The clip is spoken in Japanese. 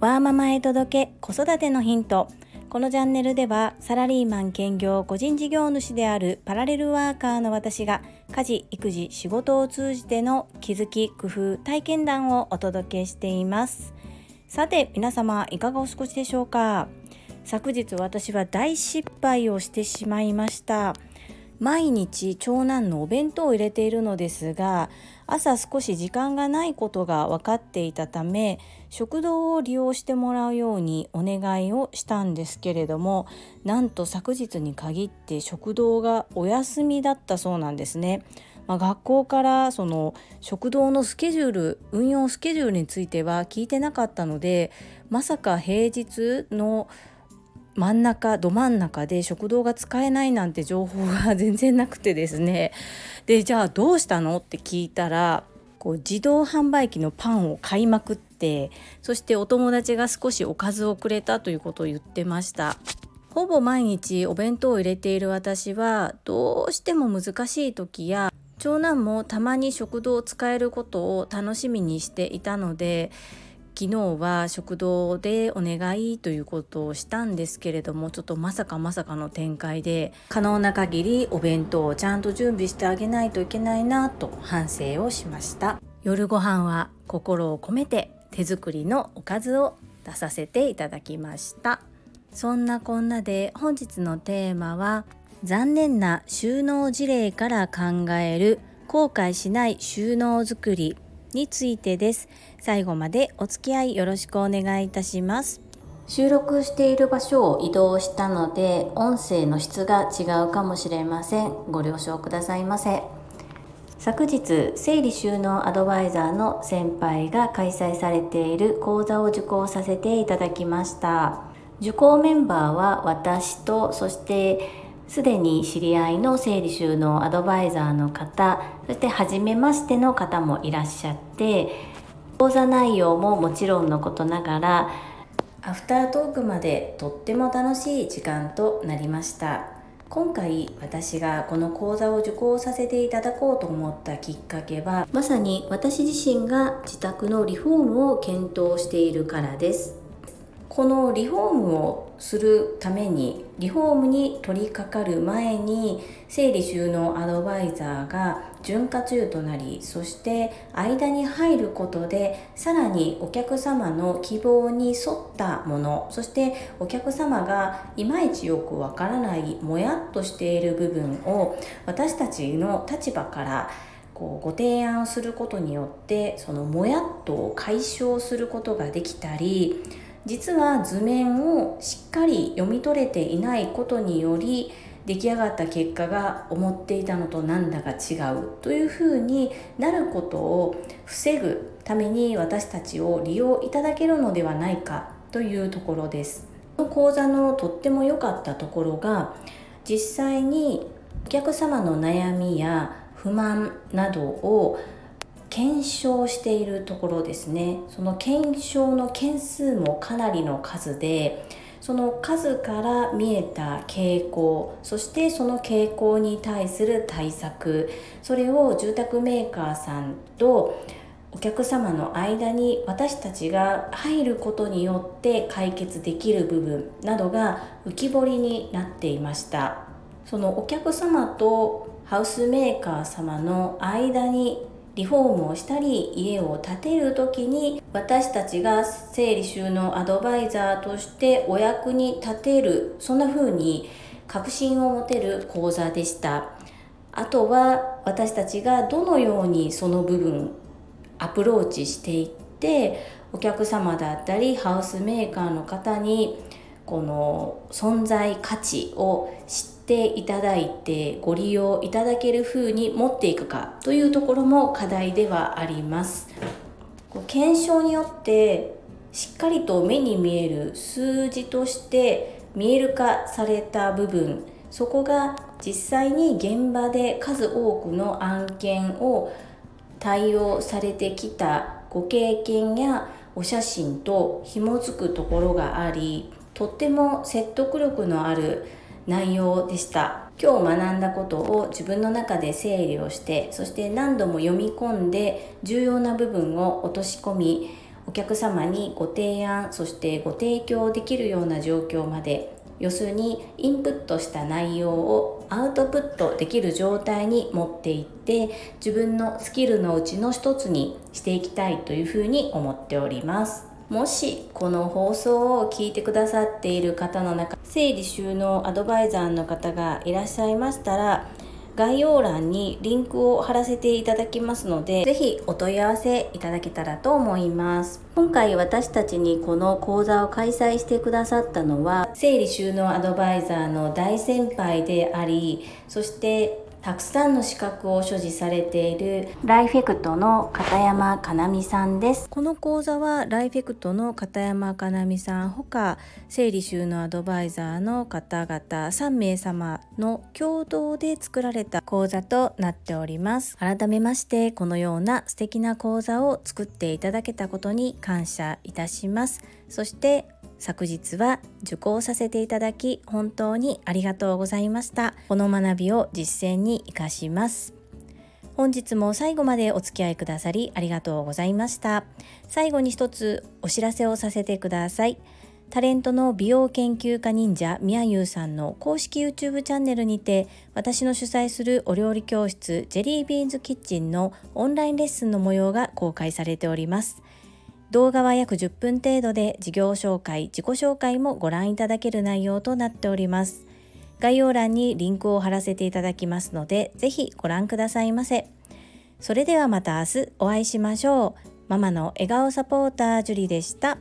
ワーママへ届け子育てのヒント。このチャンネルではサラリーマン兼業個人事業主であるパラレルワーカーの私が家事育児仕事を通じての気づき工夫体験談をお届けしています。さて皆様いかがお過ごしでしょうか？昨日私は大失敗をしてしまいました。毎日長男のお弁当を入れているのですが朝少し時間がないことが分かっていたため食堂を利用してもらうようにお願いをしたんですけれどもなんと昨日に限って食堂がお休みだったそうなんですね。まあ、学校からその食堂のスケジュール運用スケジュールについては聞いてなかったのでまさか平日の真ん中ど真ん中で食堂が使えないなんて情報が全然なくてですね。でじゃあどうしたの？って聞いたらこう自動販売機のパンを買いまくってそしてお友達が少しおかずをくれたということを言ってました。ほぼ毎日お弁当を入れている私はどうしても難しい時や長男もたまに食堂を使えることを楽しみにしていたので昨日は食堂でお願いということをしたんですけれどもちょっとまさかまさかの展開で可能な限りお弁当をちゃんと準備してあげないといけないなと反省をしました。夜ご飯は心を込めて手作りのおかずを出させていただきました。そんなこんなで本日のテーマは残念な収納事例から考える後悔しない収納作り。についてです。最後までお付き合いよろしくお願いいたします。収録している場所を移動したので音声の質が違うかもしれません。ご了承くださいませ。昨日整理収納アドバイザーの先輩が開催されている講座を受講させていただきました。受講メンバーは私とそしてすでに知り合いの整理収納アドバイザーの方そして初めましての方もいらっしゃって講座内容ももちろんのことながらアフタートークまでとっても楽しい時間となりました。今回私がこの講座を受講させていただこうと思ったきっかけはまさに私自身が自宅のリフォームを検討しているからです。このリフォームをするためにリフォームに取り掛かる前に整理収納アドバイザーが潤滑油となりそして間に入ることでさらにお客様の希望に沿ったものそしてお客様がいまいちよくわからないもやっとしている部分を私たちの立場からこうご提案することによってそのもやっとを解消することができたり実は図面をしっかり読み取れていないことにより出来上がった結果が思っていたのとなんだか違うというふうになることを防ぐために私たちを利用いただけるのではないかというところです。この講座のとっても良かったところが実際にお客様の悩みや不満などを検証しているところですね。その検証の件数もかなりの数でその数から見えた傾向そしてその傾向に対する対策それを住宅メーカーさんとお客様の間に私たちが入ることによって解決できる部分などが浮き彫りになっていました。そのお客様とハウスメーカー様の間にリフォームをしたり家を建てる時に私たちが整理収納アドバイザーとしてお役に立てるそんな風に確信を持てる講座でした。あとは私たちがどのようにその部分アプローチしていってお客様だったりハウスメーカーの方にこの存在価値を知っていただいてご利用いただける風に持っていくかというところも課題ではあります。検証によってしっかりと目に見える数字として見える化された部分そこが実際に現場で数多くの案件を対応されてきたご経験やお写真と紐づくところがありとっても説得力のある内容でした。今日学んだことを自分の中で整理をしてそして何度も読み込んで重要な部分を落とし込みお客様にご提案そしてご提供できるような状況まで要するにインプットした内容をアウトプットできる状態に持っていって自分のスキルのうちの一つにしていきたいというふうに思っております。もしこの放送を聞いてくださっている方の中整理収納アドバイザーの方がいらっしゃいましたら概要欄にリンクを貼らせていただきますので、ぜひお問い合わせいただけたらと思います。今回私たちにこの講座を開催してくださったのは、整理収納アドバイザーの大先輩であり、そしてたくさんの資格を所持されている。ライフェクトの片山かなみさんです。この講座はライフェクトの片山かなみさんほか整理収納アドバイザーの方々3名様の共同で作られた講座となっております。改めましてこのような素敵な講座を作っていただけたことに感謝いたします。そして昨日は受講させていただき本当にありがとうございました。この学びを実践に生かします。本日も最後までお付き合いくださりありがとうございました。最後に一つお知らせをさせてください。タレントの美容研究家忍者みやゆうさんの公式 YouTube チャンネルにて私の主催するお料理教室ジェリービーンズキッチンのオンラインレッスンの模様が公開されております。動画は約10分程度で事業紹介、自己紹介もご覧いただける内容となっております。概要欄にリンクを貼らせていただきますので、ぜひご覧くださいませ。それではまた明日お会いしましょう。ママの笑顔サポータージュリでした。